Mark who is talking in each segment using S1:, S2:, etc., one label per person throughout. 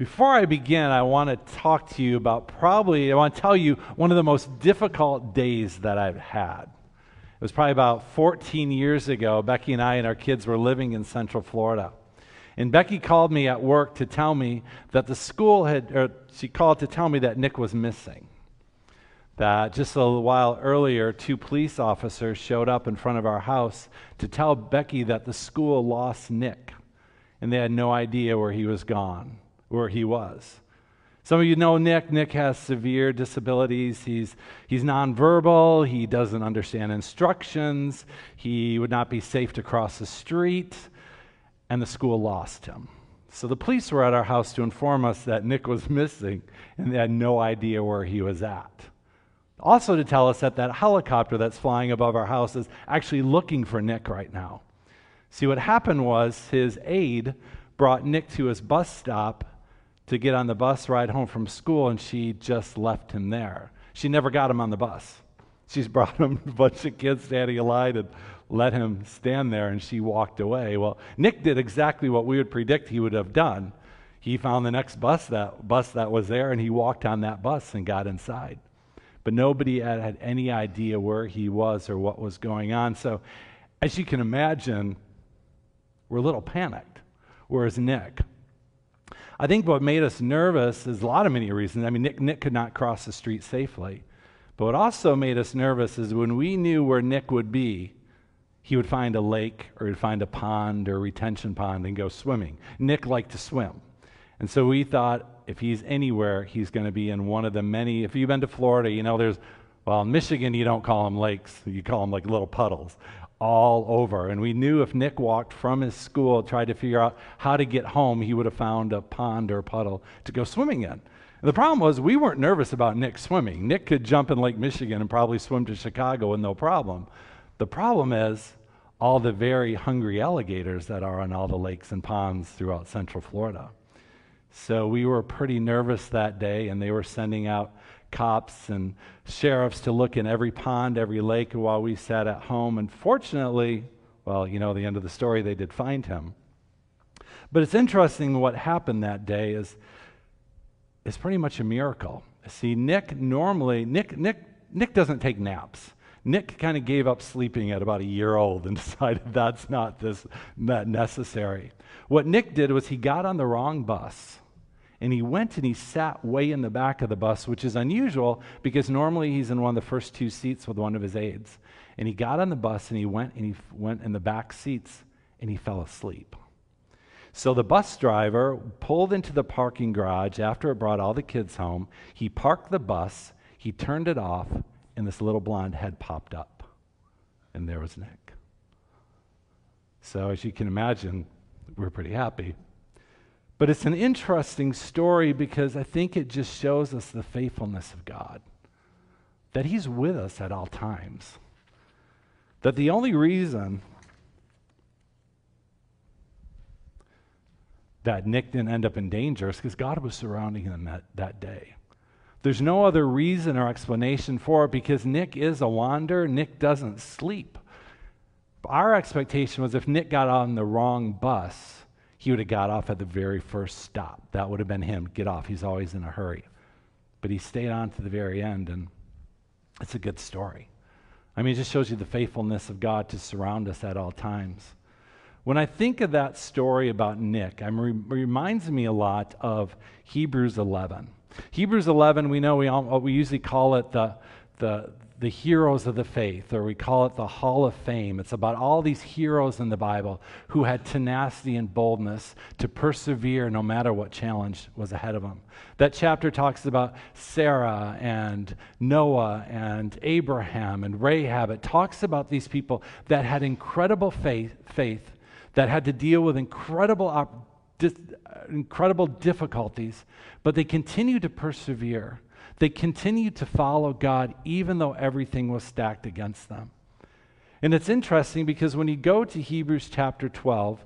S1: Before I begin, I want to talk to you about probably, I want to tell you one of the most difficult days that I've had. It was probably about 14 years ago. Becky and I and our kids were living in Central Florida. And Becky called me at work to tell me that the school had, or she called to tell me that Nick was missing. That just a little while earlier, two police officers showed up in front of our house to tell Becky that the school lost Nick, and they had no idea where he was gone where he was. Some of you know Nick. Nick has severe disabilities. He's, he's nonverbal. He doesn't understand instructions. He would not be safe to cross the street. And the school lost him. So the police were at our house to inform us that Nick was missing and they had no idea where he was at. Also, to tell us that that helicopter that's flying above our house is actually looking for Nick right now. See, what happened was his aide brought Nick to his bus stop to get on the bus ride home from school, and she just left him there. She never got him on the bus. She's brought him a bunch of kids standing in line and let him stand there, and she walked away. Well, Nick did exactly what we would predict he would have done. He found the next bus that bus that was there, and he walked on that bus and got inside. But nobody had, had any idea where he was or what was going on. So, as you can imagine, we're a little panicked. Whereas Nick, I think what made us nervous is a lot of many reasons. I mean, Nick, Nick could not cross the street safely. But what also made us nervous is when we knew where Nick would be, he would find a lake or he'd find a pond or a retention pond and go swimming. Nick liked to swim. And so we thought if he's anywhere, he's going to be in one of the many. If you've been to Florida, you know there's, well, in Michigan, you don't call them lakes, you call them like little puddles all over. And we knew if Nick walked from his school, tried to figure out how to get home, he would have found a pond or a puddle to go swimming in. And the problem was we weren't nervous about Nick swimming. Nick could jump in Lake Michigan and probably swim to Chicago with no problem. The problem is all the very hungry alligators that are on all the lakes and ponds throughout central Florida. So we were pretty nervous that day, and they were sending out cops and sheriffs to look in every pond, every lake while we sat at home. And fortunately, well, you know the end of the story, they did find him. But it's interesting what happened that day is, is pretty much a miracle. See, Nick normally, Nick, Nick, Nick doesn't take naps. Nick kind of gave up sleeping at about a year old and decided that's not this not necessary. What Nick did was he got on the wrong bus and he went and he sat way in the back of the bus, which is unusual because normally he's in one of the first two seats with one of his aides. And he got on the bus and he went and he went in the back seats and he fell asleep. So the bus driver pulled into the parking garage after it brought all the kids home. He parked the bus, he turned it off, and this little blonde head popped up. And there was Nick. So, as you can imagine, we're pretty happy. But it's an interesting story because I think it just shows us the faithfulness of God, that He's with us at all times. That the only reason that Nick didn't end up in danger is because God was surrounding him that, that day. There's no other reason or explanation for it because Nick is a wanderer. Nick doesn't sleep. Our expectation was if Nick got on the wrong bus, he would have got off at the very first stop. That would have been him. Get off. He's always in a hurry. But he stayed on to the very end, and it's a good story. I mean, it just shows you the faithfulness of God to surround us at all times. When I think of that story about Nick, it reminds me a lot of Hebrews 11. Hebrews 11, we know we, all, we usually call it the, the, the heroes of the faith, or we call it the Hall of Fame. It's about all these heroes in the Bible who had tenacity and boldness to persevere no matter what challenge was ahead of them. That chapter talks about Sarah and Noah and Abraham and Rahab. It talks about these people that had incredible faith, faith that had to deal with incredible, op- dis- uh, incredible difficulties, but they continued to persevere. They continued to follow God even though everything was stacked against them. And it's interesting because when you go to Hebrews chapter 12,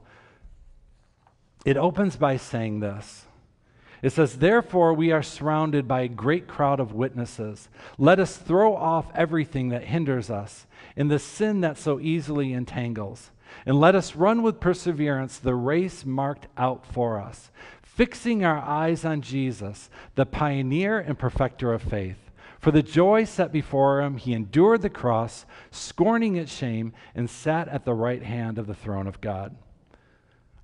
S1: it opens by saying this. It says, Therefore, we are surrounded by a great crowd of witnesses. Let us throw off everything that hinders us and the sin that so easily entangles, And let us run with perseverance the race marked out for us, fixing our eyes on Jesus, the pioneer and perfecter of faith. For the joy set before him, he endured the cross, scorning its shame, and sat at the right hand of the throne of God.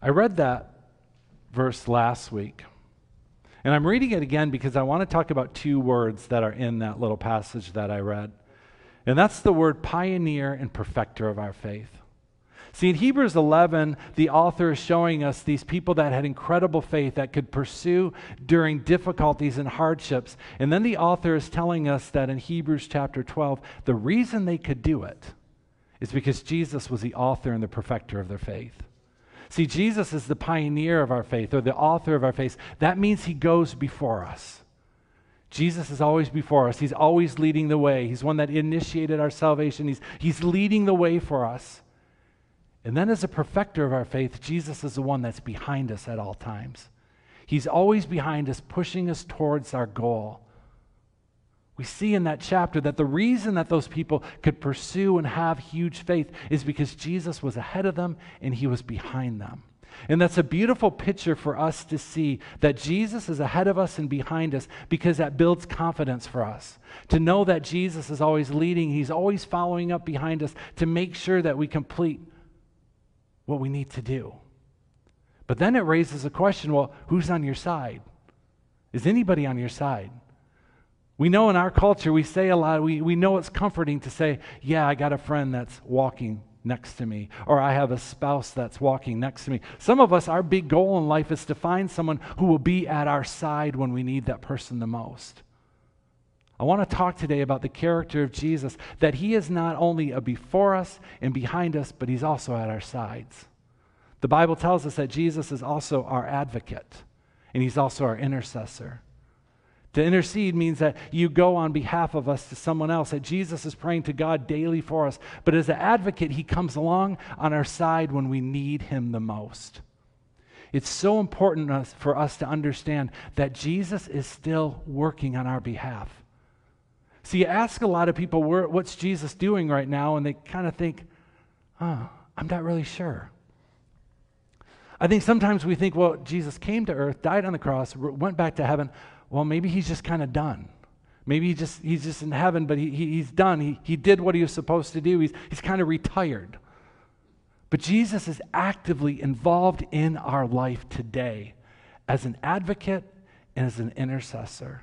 S1: I read that verse last week. And I'm reading it again because I want to talk about two words that are in that little passage that I read. And that's the word pioneer and perfecter of our faith. See, in Hebrews 11, the author is showing us these people that had incredible faith that could pursue during difficulties and hardships. And then the author is telling us that in Hebrews chapter 12, the reason they could do it is because Jesus was the author and the perfecter of their faith. See, Jesus is the pioneer of our faith or the author of our faith. That means he goes before us. Jesus is always before us. He's always leading the way. He's one that initiated our salvation. He's, he's leading the way for us. And then, as a perfecter of our faith, Jesus is the one that's behind us at all times. He's always behind us, pushing us towards our goal. We see in that chapter that the reason that those people could pursue and have huge faith is because Jesus was ahead of them and he was behind them. And that's a beautiful picture for us to see that Jesus is ahead of us and behind us because that builds confidence for us. To know that Jesus is always leading, he's always following up behind us to make sure that we complete what we need to do. But then it raises a question well, who's on your side? Is anybody on your side? We know in our culture, we say a lot, we, we know it's comforting to say, yeah, I got a friend that's walking next to me, or I have a spouse that's walking next to me. Some of us, our big goal in life is to find someone who will be at our side when we need that person the most. I want to talk today about the character of Jesus, that he is not only a before us and behind us, but he's also at our sides. The Bible tells us that Jesus is also our advocate, and he's also our intercessor. To intercede means that you go on behalf of us to someone else, that Jesus is praying to God daily for us. But as an advocate, he comes along on our side when we need him the most. It's so important for us to understand that Jesus is still working on our behalf. See, you ask a lot of people, what's Jesus doing right now? And they kind of think, oh, I'm not really sure. I think sometimes we think, well, Jesus came to earth, died on the cross, went back to heaven well, maybe he's just kind of done. Maybe he just, he's just in heaven, but he, he, he's done. He, he did what he was supposed to do. He's, he's kind of retired. But Jesus is actively involved in our life today as an advocate and as an intercessor.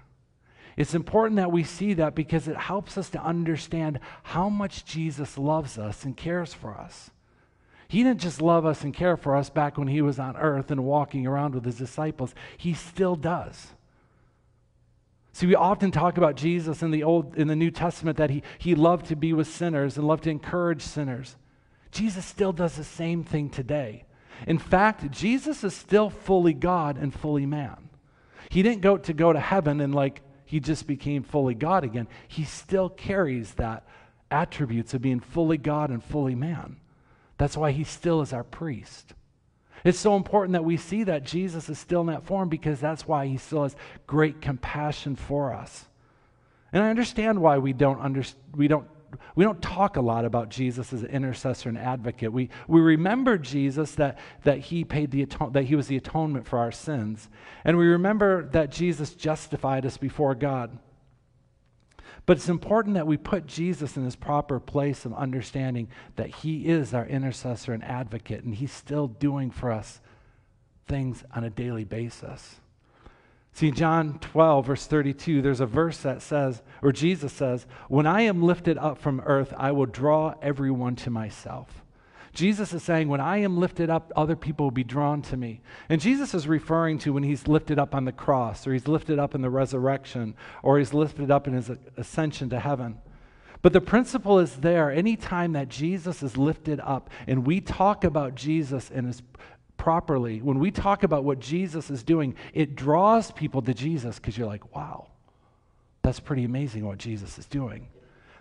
S1: It's important that we see that because it helps us to understand how much Jesus loves us and cares for us. He didn't just love us and care for us back when he was on earth and walking around with his disciples, he still does. See, we often talk about Jesus in the Old in the New Testament that he, he loved to be with sinners and loved to encourage sinners. Jesus still does the same thing today. In fact, Jesus is still fully God and fully man. He didn't go to go to heaven and like he just became fully God again. He still carries that attributes of being fully God and fully man. That's why he still is our priest. It's so important that we see that Jesus is still in that form because that's why he still has great compassion for us. And I understand why we don't under, we don't we don't talk a lot about Jesus as an intercessor and advocate. We, we remember Jesus that, that he paid the that he was the atonement for our sins. And we remember that Jesus justified us before God. But it's important that we put Jesus in his proper place of understanding that he is our intercessor and advocate, and he's still doing for us things on a daily basis. See, John 12, verse 32, there's a verse that says, or Jesus says, When I am lifted up from earth, I will draw everyone to myself. Jesus is saying, when I am lifted up, other people will be drawn to me. And Jesus is referring to when he's lifted up on the cross, or he's lifted up in the resurrection, or he's lifted up in his ascension to heaven. But the principle is there. Anytime that Jesus is lifted up and we talk about Jesus and his properly, when we talk about what Jesus is doing, it draws people to Jesus because you're like, wow, that's pretty amazing what Jesus is doing.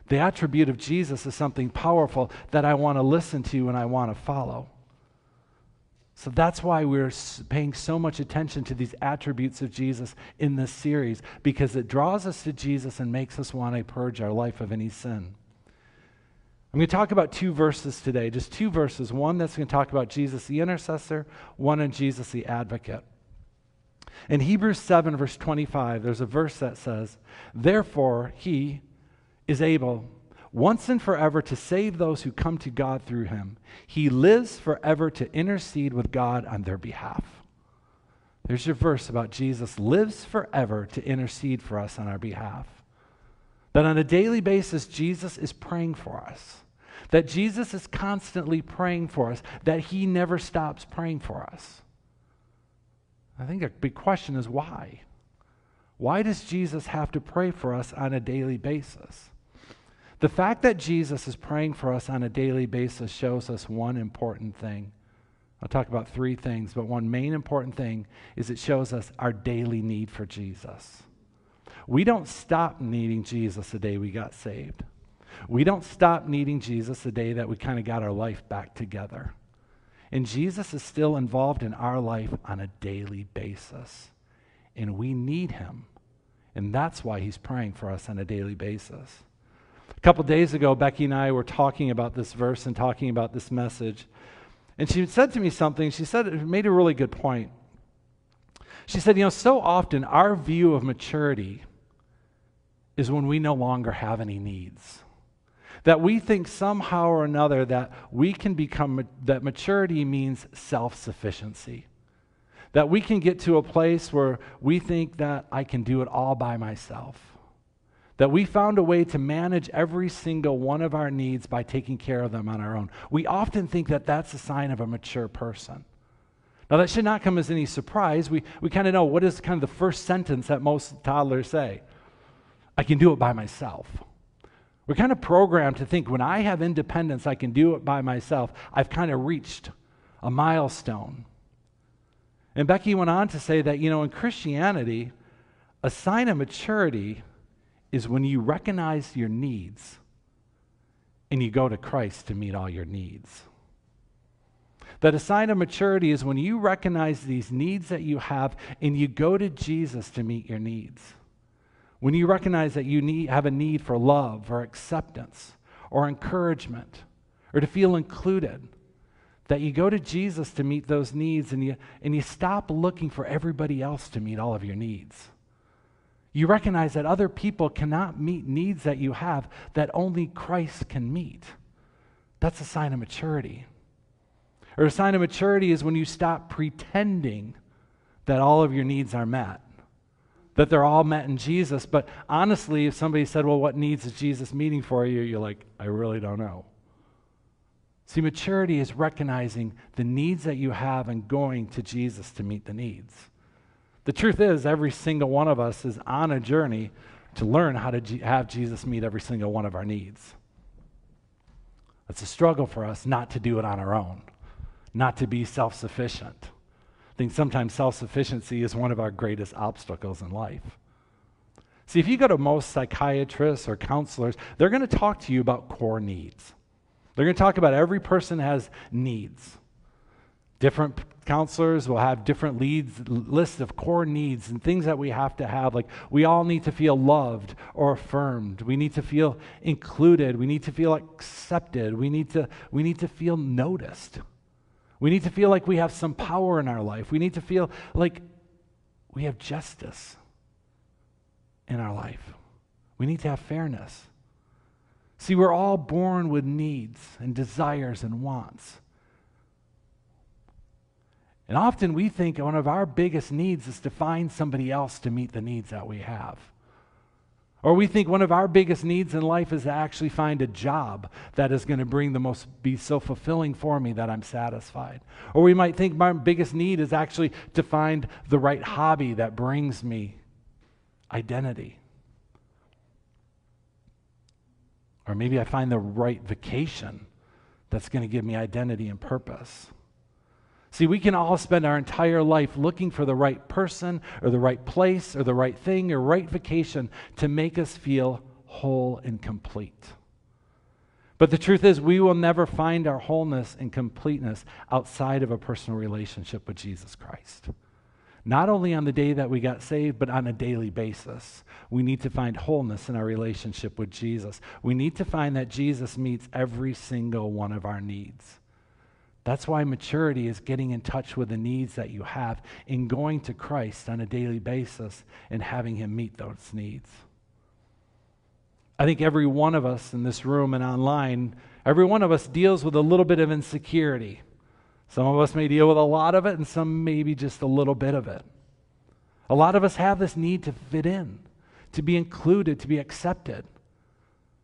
S1: The attribute of Jesus is something powerful that I want to listen to and I want to follow. So that's why we're paying so much attention to these attributes of Jesus in this series, because it draws us to Jesus and makes us want to purge our life of any sin. I'm going to talk about two verses today, just two verses. One that's going to talk about Jesus the intercessor, one on Jesus the advocate. In Hebrews 7, verse 25, there's a verse that says, Therefore, he is able once and forever to save those who come to God through him. He lives forever to intercede with God on their behalf. There's your verse about Jesus lives forever to intercede for us on our behalf. That on a daily basis, Jesus is praying for us that Jesus is constantly praying for us, that he never stops praying for us. I think a big question is why? Why does Jesus have to pray for us on a daily basis? The fact that Jesus is praying for us on a daily basis shows us one important thing. I'll talk about three things, but one main important thing is it shows us our daily need for Jesus. We don't stop needing Jesus the day we got saved. We don't stop needing Jesus the day that we kind of got our life back together. And Jesus is still involved in our life on a daily basis. And we need him. And that's why he's praying for us on a daily basis. A couple days ago, Becky and I were talking about this verse and talking about this message. And she said to me something. She said it made a really good point. She said, You know, so often our view of maturity is when we no longer have any needs that we think somehow or another that we can become, that maturity means self sufficiency. That we can get to a place where we think that I can do it all by myself. That we found a way to manage every single one of our needs by taking care of them on our own. We often think that that's a sign of a mature person. Now, that should not come as any surprise. We, we kind of know what is kind of the first sentence that most toddlers say I can do it by myself. We're kind of programmed to think when I have independence, I can do it by myself. I've kind of reached a milestone. And Becky went on to say that, you know, in Christianity, a sign of maturity is when you recognize your needs and you go to Christ to meet all your needs. That a sign of maturity is when you recognize these needs that you have and you go to Jesus to meet your needs. When you recognize that you need, have a need for love or acceptance or encouragement or to feel included, that you go to Jesus to meet those needs and you, and you stop looking for everybody else to meet all of your needs. You recognize that other people cannot meet needs that you have that only Christ can meet. That's a sign of maturity. Or a sign of maturity is when you stop pretending that all of your needs are met that they're all met in Jesus. But honestly, if somebody said, Well, what needs is Jesus meeting for you? You're like, I really don't know. See, maturity is recognizing the needs that you have and going to Jesus to meet the needs. The truth is, every single one of us is on a journey to learn how to G- have Jesus meet every single one of our needs. It's a struggle for us not to do it on our own, not to be self sufficient. I think sometimes self sufficiency is one of our greatest obstacles in life. See, if you go to most psychiatrists or counselors, they're going to talk to you about core needs. They're going to talk about every person has needs. Different counselors will have different leads, lists of core needs and things that we have to have. Like we all need to feel loved or affirmed. We need to feel included. We need to feel accepted. We need to, we need to feel noticed. We need to feel like we have some power in our life. We need to feel like we have justice in our life. We need to have fairness. See, we're all born with needs and desires and wants. And often we think one of our biggest needs is to find somebody else to meet the needs that we have. Or we think one of our biggest needs in life is to actually find a job that is going to bring the most, be so fulfilling for me that I'm satisfied. Or we might think my biggest need is actually to find the right hobby that brings me identity. Or maybe I find the right vacation that's going to give me identity and purpose. See, we can all spend our entire life looking for the right person or the right place or the right thing or right vacation to make us feel whole and complete. But the truth is, we will never find our wholeness and completeness outside of a personal relationship with Jesus Christ. not only on the day that we got saved, but on a daily basis. We need to find wholeness in our relationship with Jesus. We need to find that Jesus meets every single one of our needs. That's why maturity is getting in touch with the needs that you have in going to Christ on a daily basis and having Him meet those needs. I think every one of us in this room and online, every one of us deals with a little bit of insecurity. Some of us may deal with a lot of it, and some maybe just a little bit of it. A lot of us have this need to fit in, to be included, to be accepted.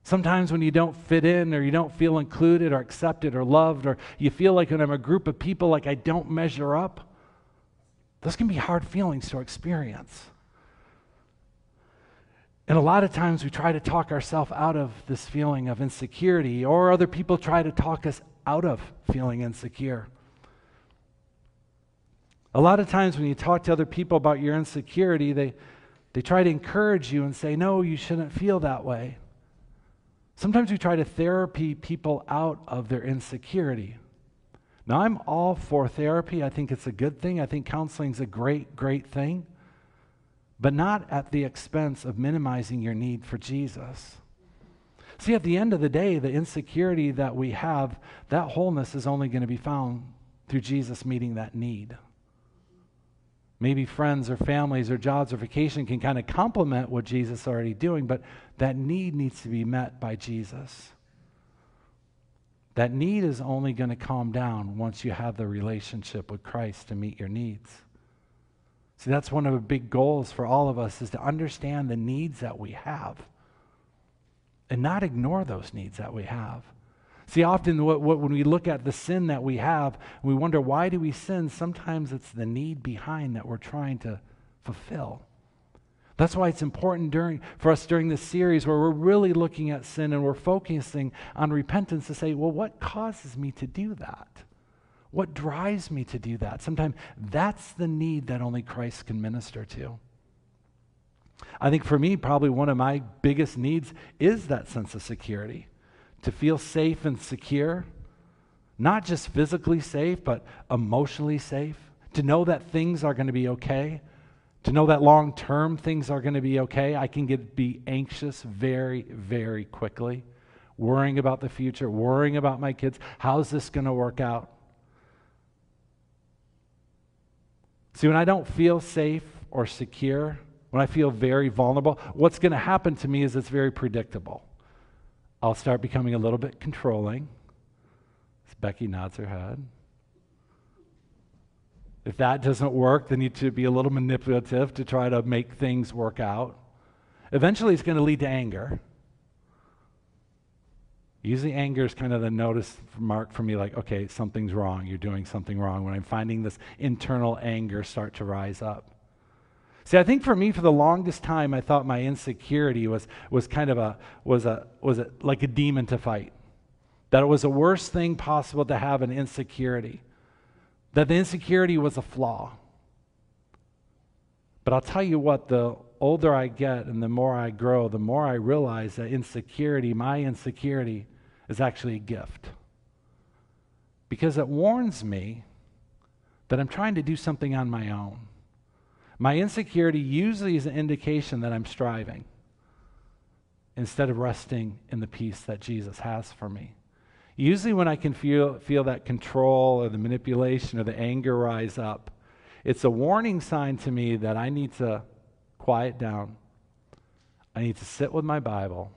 S1: Sometimes when you don't fit in, or you don't feel included, or accepted, or loved, or you feel like when I'm a group of people, like I don't measure up, those can be hard feelings to experience. And a lot of times we try to talk ourselves out of this feeling of insecurity, or other people try to talk us out of feeling insecure. A lot of times when you talk to other people about your insecurity, they, they try to encourage you and say, no, you shouldn't feel that way. Sometimes we try to therapy people out of their insecurity. Now, I'm all for therapy. I think it's a good thing. I think counseling is a great, great thing, but not at the expense of minimizing your need for Jesus. See, at the end of the day, the insecurity that we have, that wholeness is only going to be found through Jesus meeting that need. Maybe friends or families or jobs or vacation can kind of complement what Jesus is already doing, but that need needs to be met by Jesus. That need is only going to calm down once you have the relationship with Christ to meet your needs. See, that's one of the big goals for all of us is to understand the needs that we have and not ignore those needs that we have. See, often what, what, when we look at the sin that we have, we wonder why do we sin? Sometimes it's the need behind that we're trying to fulfill. That's why it's important during, for us during this series where we're really looking at sin and we're focusing on repentance to say, well, what causes me to do that? What drives me to do that? Sometimes that's the need that only Christ can minister to. I think for me, probably one of my biggest needs is that sense of security to feel safe and secure, not just physically safe, but emotionally safe, to know that things are going to be okay, to know that long term things are going to be okay. I can get be anxious very, very quickly, worrying about the future, worrying about my kids. How's this going to work out? See, when I don't feel safe or secure, when I feel very vulnerable, what's going to happen to me is it's very predictable. I'll start becoming a little bit controlling. As Becky nods her head. If that doesn't work, then you need to be a little manipulative to try to make things work out. Eventually, it's going to lead to anger. Usually, anger is kind of the notice mark for me like, okay, something's wrong. You're doing something wrong. When I'm finding this internal anger start to rise up. See, I think for me, for the longest time, I thought my insecurity was, was kind of a, was a, was a, like a demon to fight. That it was the worst thing possible to have an insecurity. That the insecurity was a flaw. But I'll tell you what, the older I get and the more I grow, the more I realize that insecurity, my insecurity, is actually a gift. Because it warns me that I'm trying to do something on my own. My insecurity usually is an indication that I'm striving instead of resting in the peace that Jesus has for me. Usually, when I can feel, feel that control or the manipulation or the anger rise up, it's a warning sign to me that I need to quiet down. I need to sit with my Bible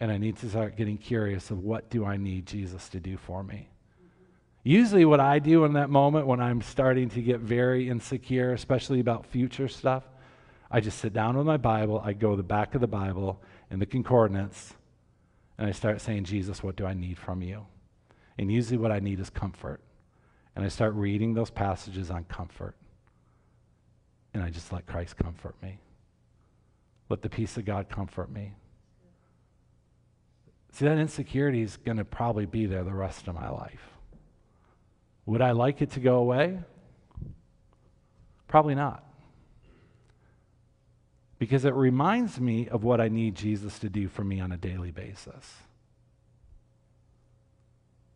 S1: and I need to start getting curious of what do I need Jesus to do for me. Usually, what I do in that moment when I'm starting to get very insecure, especially about future stuff, I just sit down with my Bible, I go to the back of the Bible in the concordance, and I start saying, Jesus, what do I need from you? And usually, what I need is comfort. And I start reading those passages on comfort. And I just let Christ comfort me. Let the peace of God comfort me. See, that insecurity is going to probably be there the rest of my life. Would I like it to go away? Probably not. Because it reminds me of what I need Jesus to do for me on a daily basis.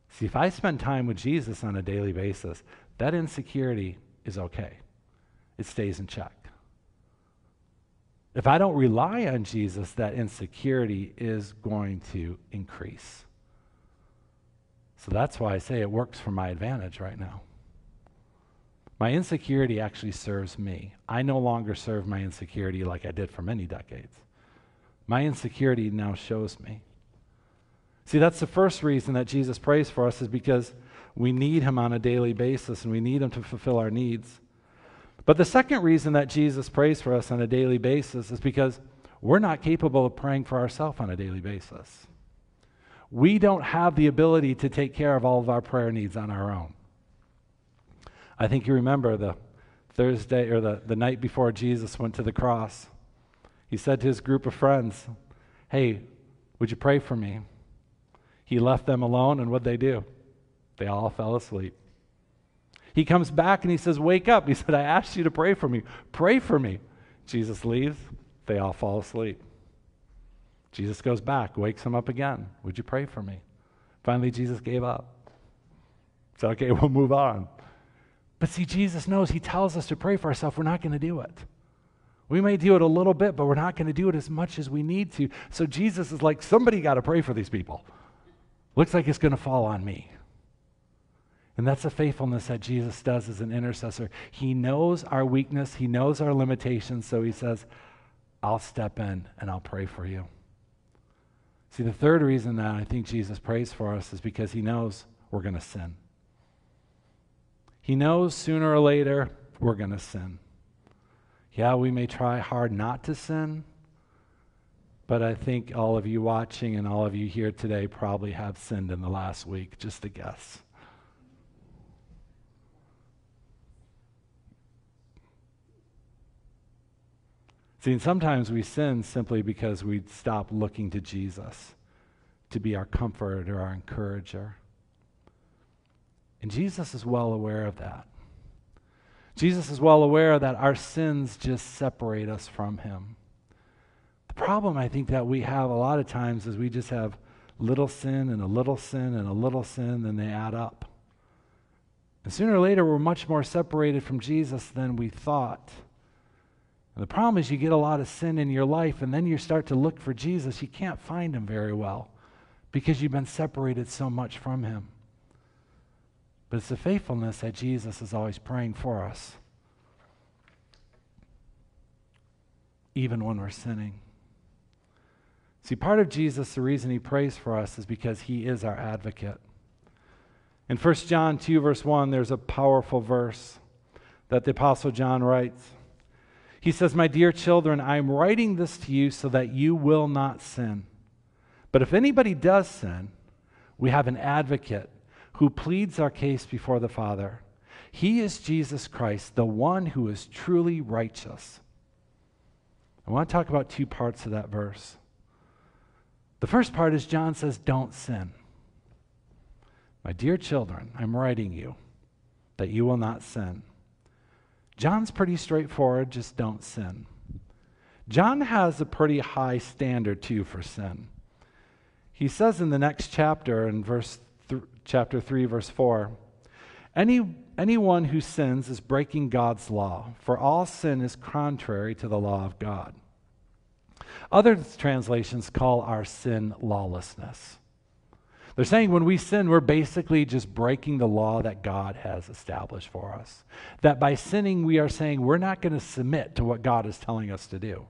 S1: See, if I spend time with Jesus on a daily basis, that insecurity is okay. it stays in check. If I don't rely on Jesus, that insecurity is going to increase. So that's why I say it works for my advantage right now. My insecurity actually serves me. I no longer serve my insecurity like I did for many decades. My insecurity now shows me. See, that's the first reason that Jesus prays for us is because we need him on a daily basis and we need him to fulfill our needs. But the second reason that Jesus prays for us on a daily basis is because we're not capable of praying for ourselves on a daily basis. We don't have the ability to take care of all of our prayer needs on our own. I think you remember the Thursday or the, the night before Jesus went to the cross. He said to his group of friends, Hey, would you pray for me? He left them alone, and what'd they do? They all fell asleep. He comes back and he says, Wake up. He said, I asked you to pray for me. Pray for me. Jesus leaves. They all fall asleep. Jesus goes back, wakes them up again. Would you pray for me? Finally, Jesus gave up. Said, Okay, we'll move on. But see, Jesus knows He tells us to pray for ourselves. We're not going to do it. We may do it a little bit, but we're not going to do it as much as we need to. So Jesus is like, somebody got to pray for these people. Looks like it's going to fall on me. And that's the faithfulness that Jesus does as an intercessor. He knows our weakness, He knows our limitations, so He says, I'll step in and I'll pray for you. See, the third reason that I think Jesus prays for us is because He knows we're going to sin. He knows sooner or later we're going to sin. Yeah, we may try hard not to sin, but I think all of you watching and all of you here today probably have sinned in the last week, just a guess. See, sometimes we sin simply because we stop looking to Jesus to be our comfort or our encourager. And Jesus is well aware of that. Jesus is well aware that our sins just separate us from Him. The problem I think that we have a lot of times is we just have little sin and a little sin and a little sin, and they add up. And sooner or later, we're much more separated from Jesus than we thought. And the problem is, you get a lot of sin in your life, and then you start to look for Jesus. You can't find him very well because you've been separated so much from him. But it's the faithfulness that Jesus is always praying for us, even when we're sinning. See, part of Jesus, the reason he prays for us is because he is our advocate. In 1 John 2, verse 1, there's a powerful verse that the Apostle John writes. He says, My dear children, I am writing this to you so that you will not sin. But if anybody does sin, we have an advocate who pleads our case before the Father. He is Jesus Christ, the one who is truly righteous. I want to talk about two parts of that verse. The first part is John says, Don't sin. My dear children, I'm writing you that you will not sin. John's pretty straightforward, just don't sin. John has a pretty high standard, too, for sin. He says in the next chapter, in verse th- chapter 3, verse 4. Any, anyone who sins is breaking God's law, for all sin is contrary to the law of God. Other translations call our sin lawlessness. They're saying when we sin, we're basically just breaking the law that God has established for us. That by sinning, we are saying we're not going to submit to what God is telling us to do.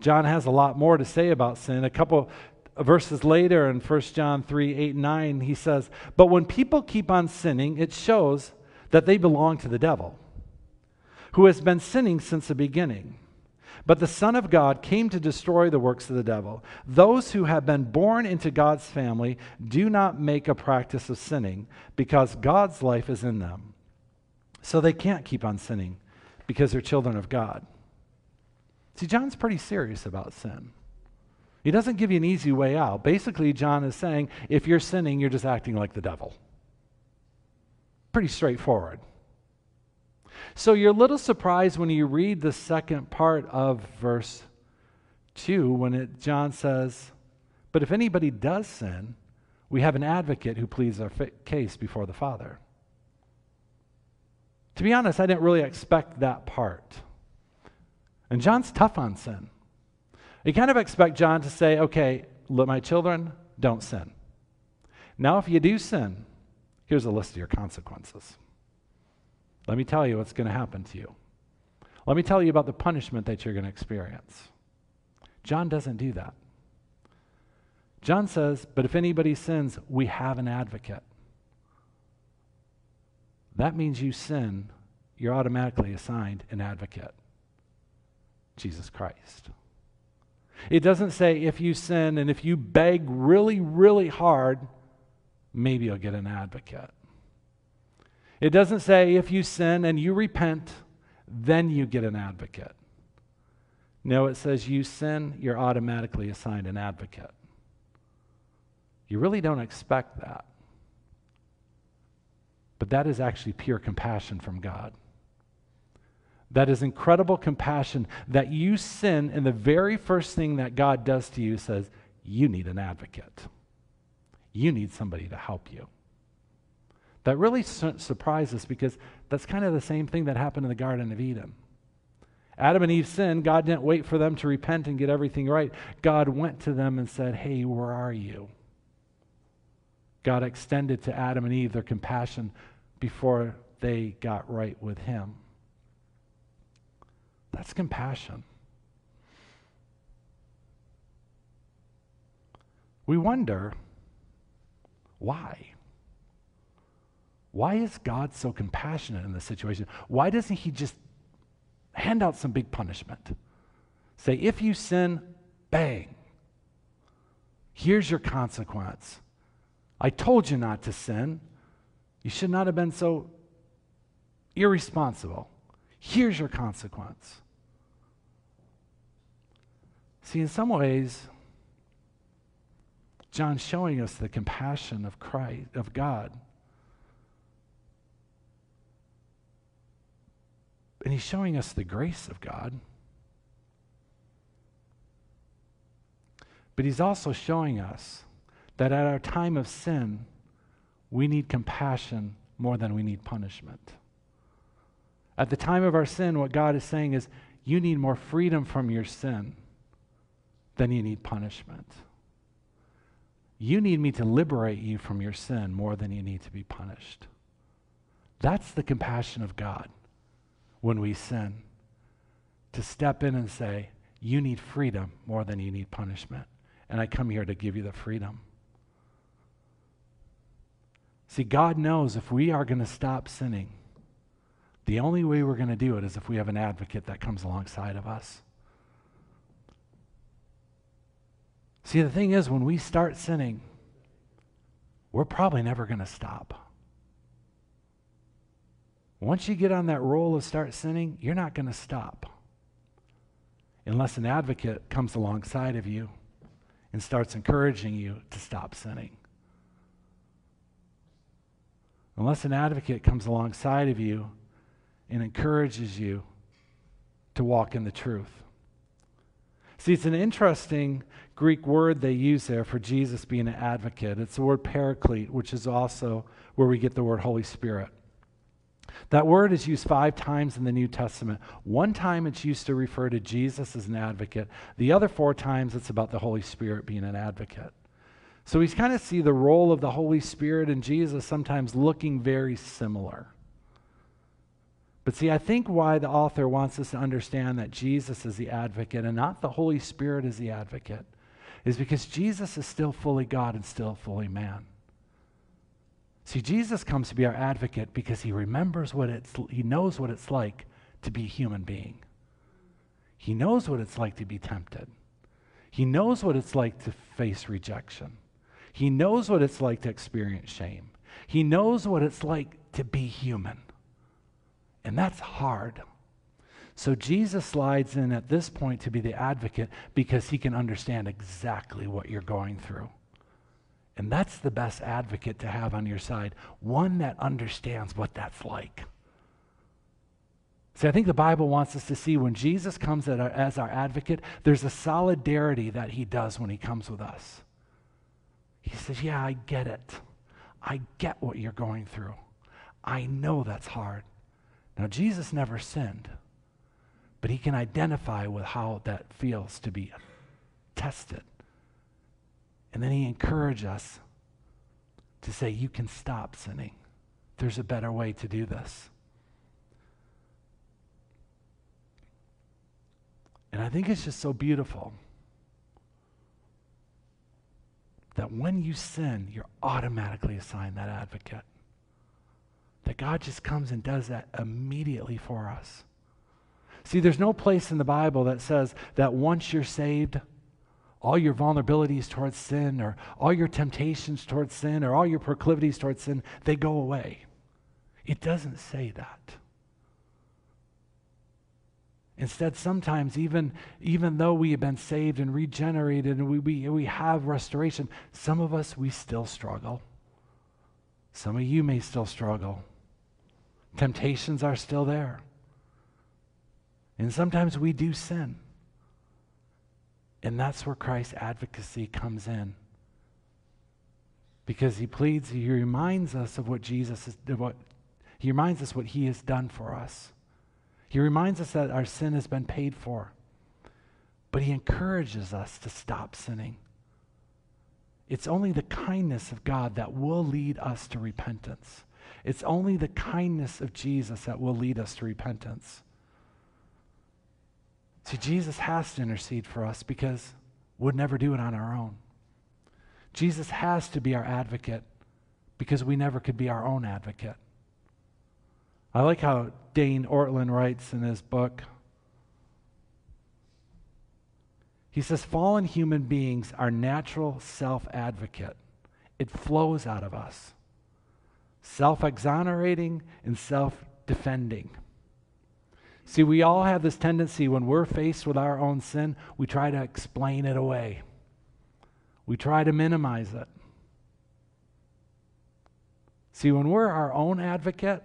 S1: John has a lot more to say about sin. A couple verses later in 1 John 3 8 and 9, he says, But when people keep on sinning, it shows that they belong to the devil, who has been sinning since the beginning. But the Son of God came to destroy the works of the devil. Those who have been born into God's family do not make a practice of sinning because God's life is in them. So they can't keep on sinning because they're children of God. See, John's pretty serious about sin. He doesn't give you an easy way out. Basically, John is saying if you're sinning, you're just acting like the devil. Pretty straightforward. So you're a little surprised when you read the second part of verse 2 when it, John says, But if anybody does sin, we have an advocate who pleads our case before the Father. To be honest, I didn't really expect that part. And John's tough on sin. You kind of expect John to say, okay, my children, don't sin. Now, if you do sin, here's a list of your consequences. Let me tell you what's going to happen to you. Let me tell you about the punishment that you're going to experience. John doesn't do that. John says, But if anybody sins, we have an advocate. That means you sin, you're automatically assigned an advocate Jesus Christ. It doesn't say if you sin and if you beg really, really hard, maybe you'll get an advocate. It doesn't say if you sin and you repent, then you get an advocate. No, it says you sin, you're automatically assigned an advocate. You really don't expect that. But that is actually pure compassion from God. That is incredible compassion that you sin, and the very first thing that God does to you says, You need an advocate. You need somebody to help you. That really su- surprises because that's kind of the same thing that happened in the Garden of Eden. Adam and Eve sinned. God didn't wait for them to repent and get everything right. God went to them and said, Hey, where are you? God extended to Adam and Eve their compassion before they got right with Him. That's compassion. We wonder why? Why is God so compassionate in this situation? Why doesn't He just hand out some big punishment? Say, if you sin, bang. Here's your consequence. I told you not to sin. You should not have been so irresponsible. Here's your consequence. See, in some ways, John's showing us the compassion of Christ, of God. And he's showing us the grace of God. But he's also showing us that at our time of sin, we need compassion more than we need punishment. At the time of our sin, what God is saying is, you need more freedom from your sin than you need punishment. You need me to liberate you from your sin more than you need to be punished. That's the compassion of God when we sin. To step in and say, You need freedom more than you need punishment. And I come here to give you the freedom. See, God knows if we are going to stop sinning, the only way we're going to do it is if we have an advocate that comes alongside of us. See, the thing is, when we start sinning, we're probably never going to stop. Once you get on that roll of start sinning, you're not going to stop unless an advocate comes alongside of you and starts encouraging you to stop sinning. Unless an advocate comes alongside of you and encourages you to walk in the truth. See, it's an interesting Greek word they use there for Jesus being an advocate. It's the word paraclete, which is also where we get the word Holy Spirit. That word is used five times in the New Testament. One time it's used to refer to Jesus as an advocate, the other four times it's about the Holy Spirit being an advocate. So we kind of see the role of the Holy Spirit and Jesus sometimes looking very similar. But see, I think why the author wants us to understand that Jesus is the advocate and not the Holy Spirit is the advocate is because Jesus is still fully God and still fully man. See, Jesus comes to be our advocate because he remembers what it's, he knows what it's like to be a human being. He knows what it's like to be tempted. He knows what it's like to face rejection. He knows what it's like to experience shame. He knows what it's like to be human. And that's hard. So Jesus slides in at this point to be the advocate because he can understand exactly what you're going through. And that's the best advocate to have on your side, one that understands what that's like. See, I think the Bible wants us to see when Jesus comes our, as our advocate, there's a solidarity that he does when he comes with us. He says, Yeah, I get it. I get what you're going through. I know that's hard. Now, Jesus never sinned, but he can identify with how that feels to be tested. And then he encourages us to say, You can stop sinning. There's a better way to do this. And I think it's just so beautiful that when you sin, you're automatically assigned that advocate. That God just comes and does that immediately for us. See, there's no place in the Bible that says that once you're saved, all your vulnerabilities towards sin or all your temptations towards sin or all your proclivities towards sin, they go away. It doesn't say that. Instead, sometimes, even, even though we have been saved and regenerated and we, we, we have restoration, some of us, we still struggle. Some of you may still struggle. Temptations are still there. And sometimes we do sin. And that's where Christ's advocacy comes in. Because he pleads, he reminds us of what Jesus is, what, he reminds us what he has done for us. He reminds us that our sin has been paid for, but He encourages us to stop sinning. It's only the kindness of God that will lead us to repentance. It's only the kindness of Jesus that will lead us to repentance. See, Jesus has to intercede for us because we'd never do it on our own. Jesus has to be our advocate because we never could be our own advocate. I like how Dane Ortlund writes in his book. He says, Fallen human beings are natural self advocate. It flows out of us, self exonerating and self defending. See, we all have this tendency when we're faced with our own sin, we try to explain it away, we try to minimize it. See, when we're our own advocate,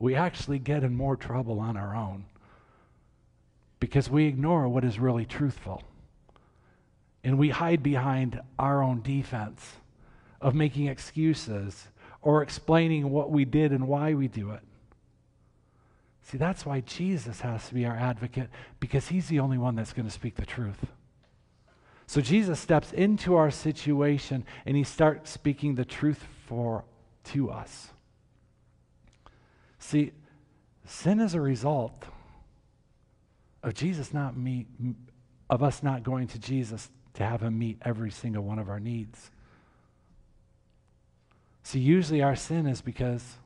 S1: we actually get in more trouble on our own because we ignore what is really truthful. And we hide behind our own defense of making excuses or explaining what we did and why we do it. See, that's why Jesus has to be our advocate because he's the only one that's going to speak the truth. So Jesus steps into our situation and he starts speaking the truth for to us. See, sin is a result of Jesus not meet, of us not going to Jesus to have him meet every single one of our needs. See, usually our sin is because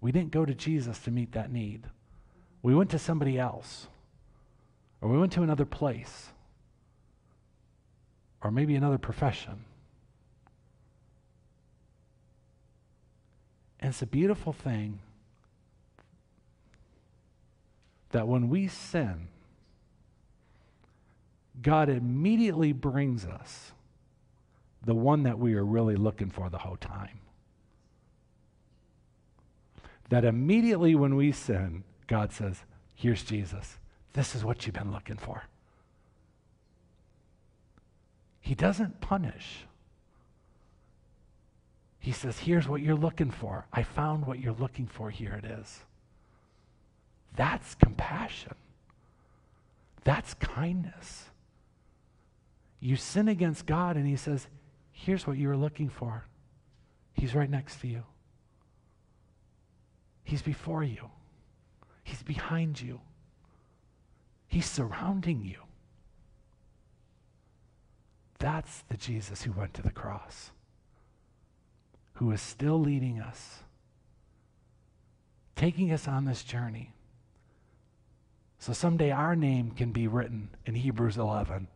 S1: we didn't go to Jesus to meet that need. We went to somebody else, or we went to another place, or maybe another profession. And it's a beautiful thing that when we sin, God immediately brings us the one that we are really looking for the whole time. That immediately when we sin, God says, Here's Jesus. This is what you've been looking for. He doesn't punish. He says, Here's what you're looking for. I found what you're looking for. Here it is. That's compassion. That's kindness. You sin against God, and He says, Here's what you were looking for. He's right next to you, He's before you, He's behind you, He's surrounding you. That's the Jesus who went to the cross, who is still leading us, taking us on this journey. So someday our name can be written in Hebrews 11,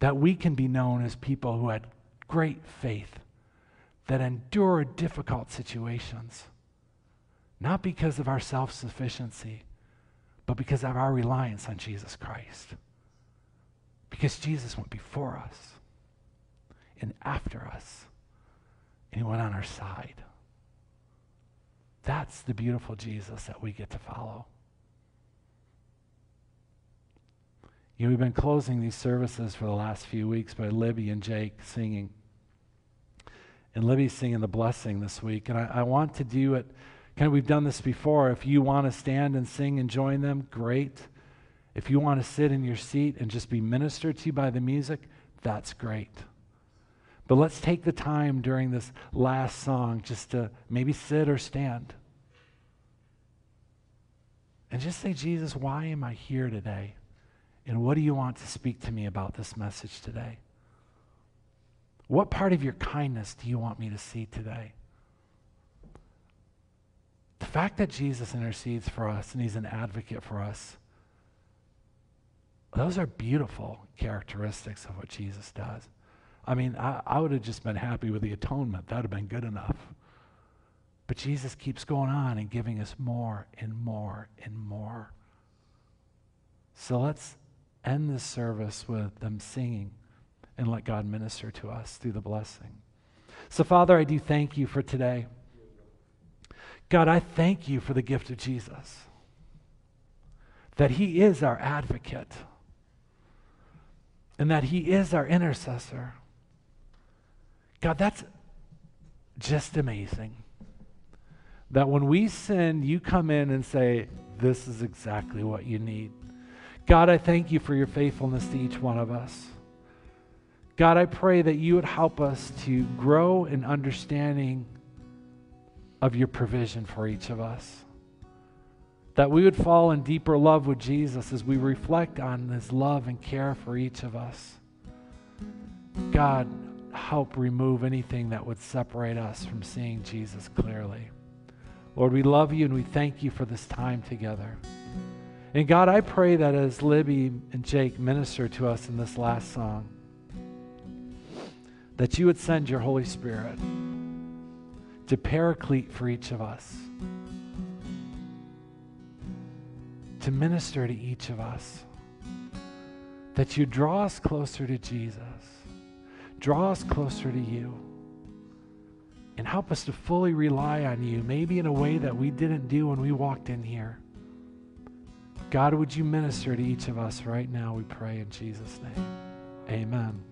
S1: that we can be known as people who had great faith, that endured difficult situations, not because of our self sufficiency, but because of our reliance on Jesus Christ. Because Jesus went before us and after us, and he went on our side. That's the beautiful Jesus that we get to follow. You know, we've been closing these services for the last few weeks by Libby and Jake singing. And Libby's singing the blessing this week. And I, I want to do it
S2: Kind of, we've done this before. If you want to stand and sing and join them, great. If you want to sit in your seat and just be ministered to by the music, that's great. But let's take the time during this last song just to maybe sit or stand. And just say, Jesus, why am I here today? And what do you want to speak to me about this message today? What part of your kindness do you want me to see today? The fact that Jesus intercedes for us and he's an advocate for us, those are beautiful characteristics of what Jesus does. I mean, I, I would have just been happy with the atonement. That would have been good enough. But Jesus keeps going on and giving us more and more and more. So let's end this service with them singing and let God minister to us through the blessing. So, Father, I do thank you for today. God, I thank you for the gift of Jesus, that He is our advocate, and that He is our intercessor. God, that's just amazing. That when we sin, you come in and say, This is exactly what you need. God, I thank you for your faithfulness to each one of us. God, I pray that you would help us to grow in understanding of your provision for each of us. That we would fall in deeper love with Jesus as we reflect on his love and care for each of us. God, help remove anything that would separate us from seeing Jesus clearly. Lord, we love you and we thank you for this time together. And God, I pray that as Libby and Jake minister to us in this last song, that you would send your Holy Spirit to paraclete for each of us, to minister to each of us, that you draw us closer to Jesus, draw us closer to you, and help us to fully rely on you, maybe in a way that we didn't do when we walked in here. God, would you minister to each of us right now, we pray in Jesus' name. Amen.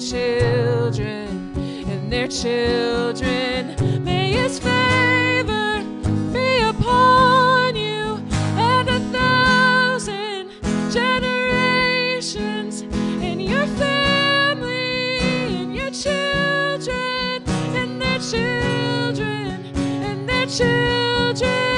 S2: children, and their children. May His favor be upon you and a thousand generations in your family, in your children, in their children, in their children.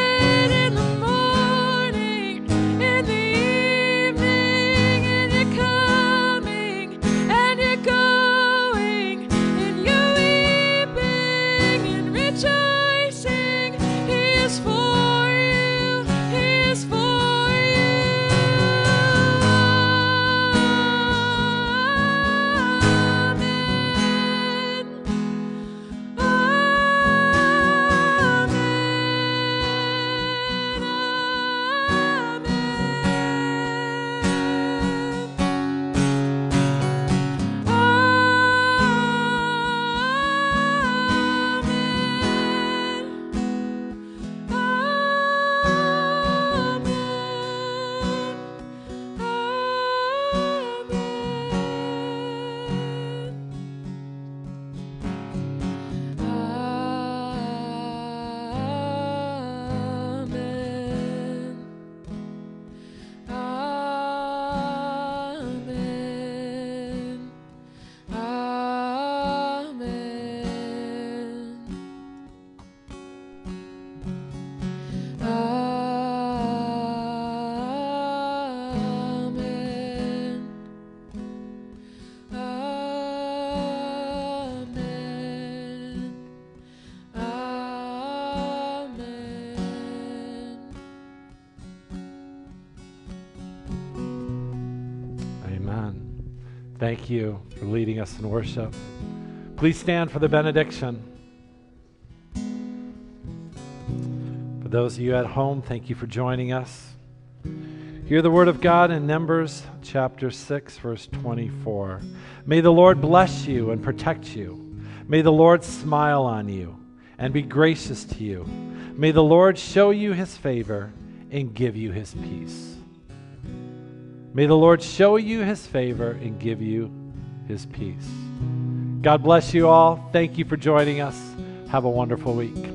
S1: Thank you for leading us in worship. Please stand for the benediction. For those of you at home, thank you for joining us. Hear the word of God in Numbers chapter 6, verse 24. May the Lord bless you and protect you. May the Lord smile on you and be gracious to you. May the Lord show you his favor and give you his peace. May the Lord show you his favor and give you his peace. God bless you all. Thank you for joining us. Have a wonderful week.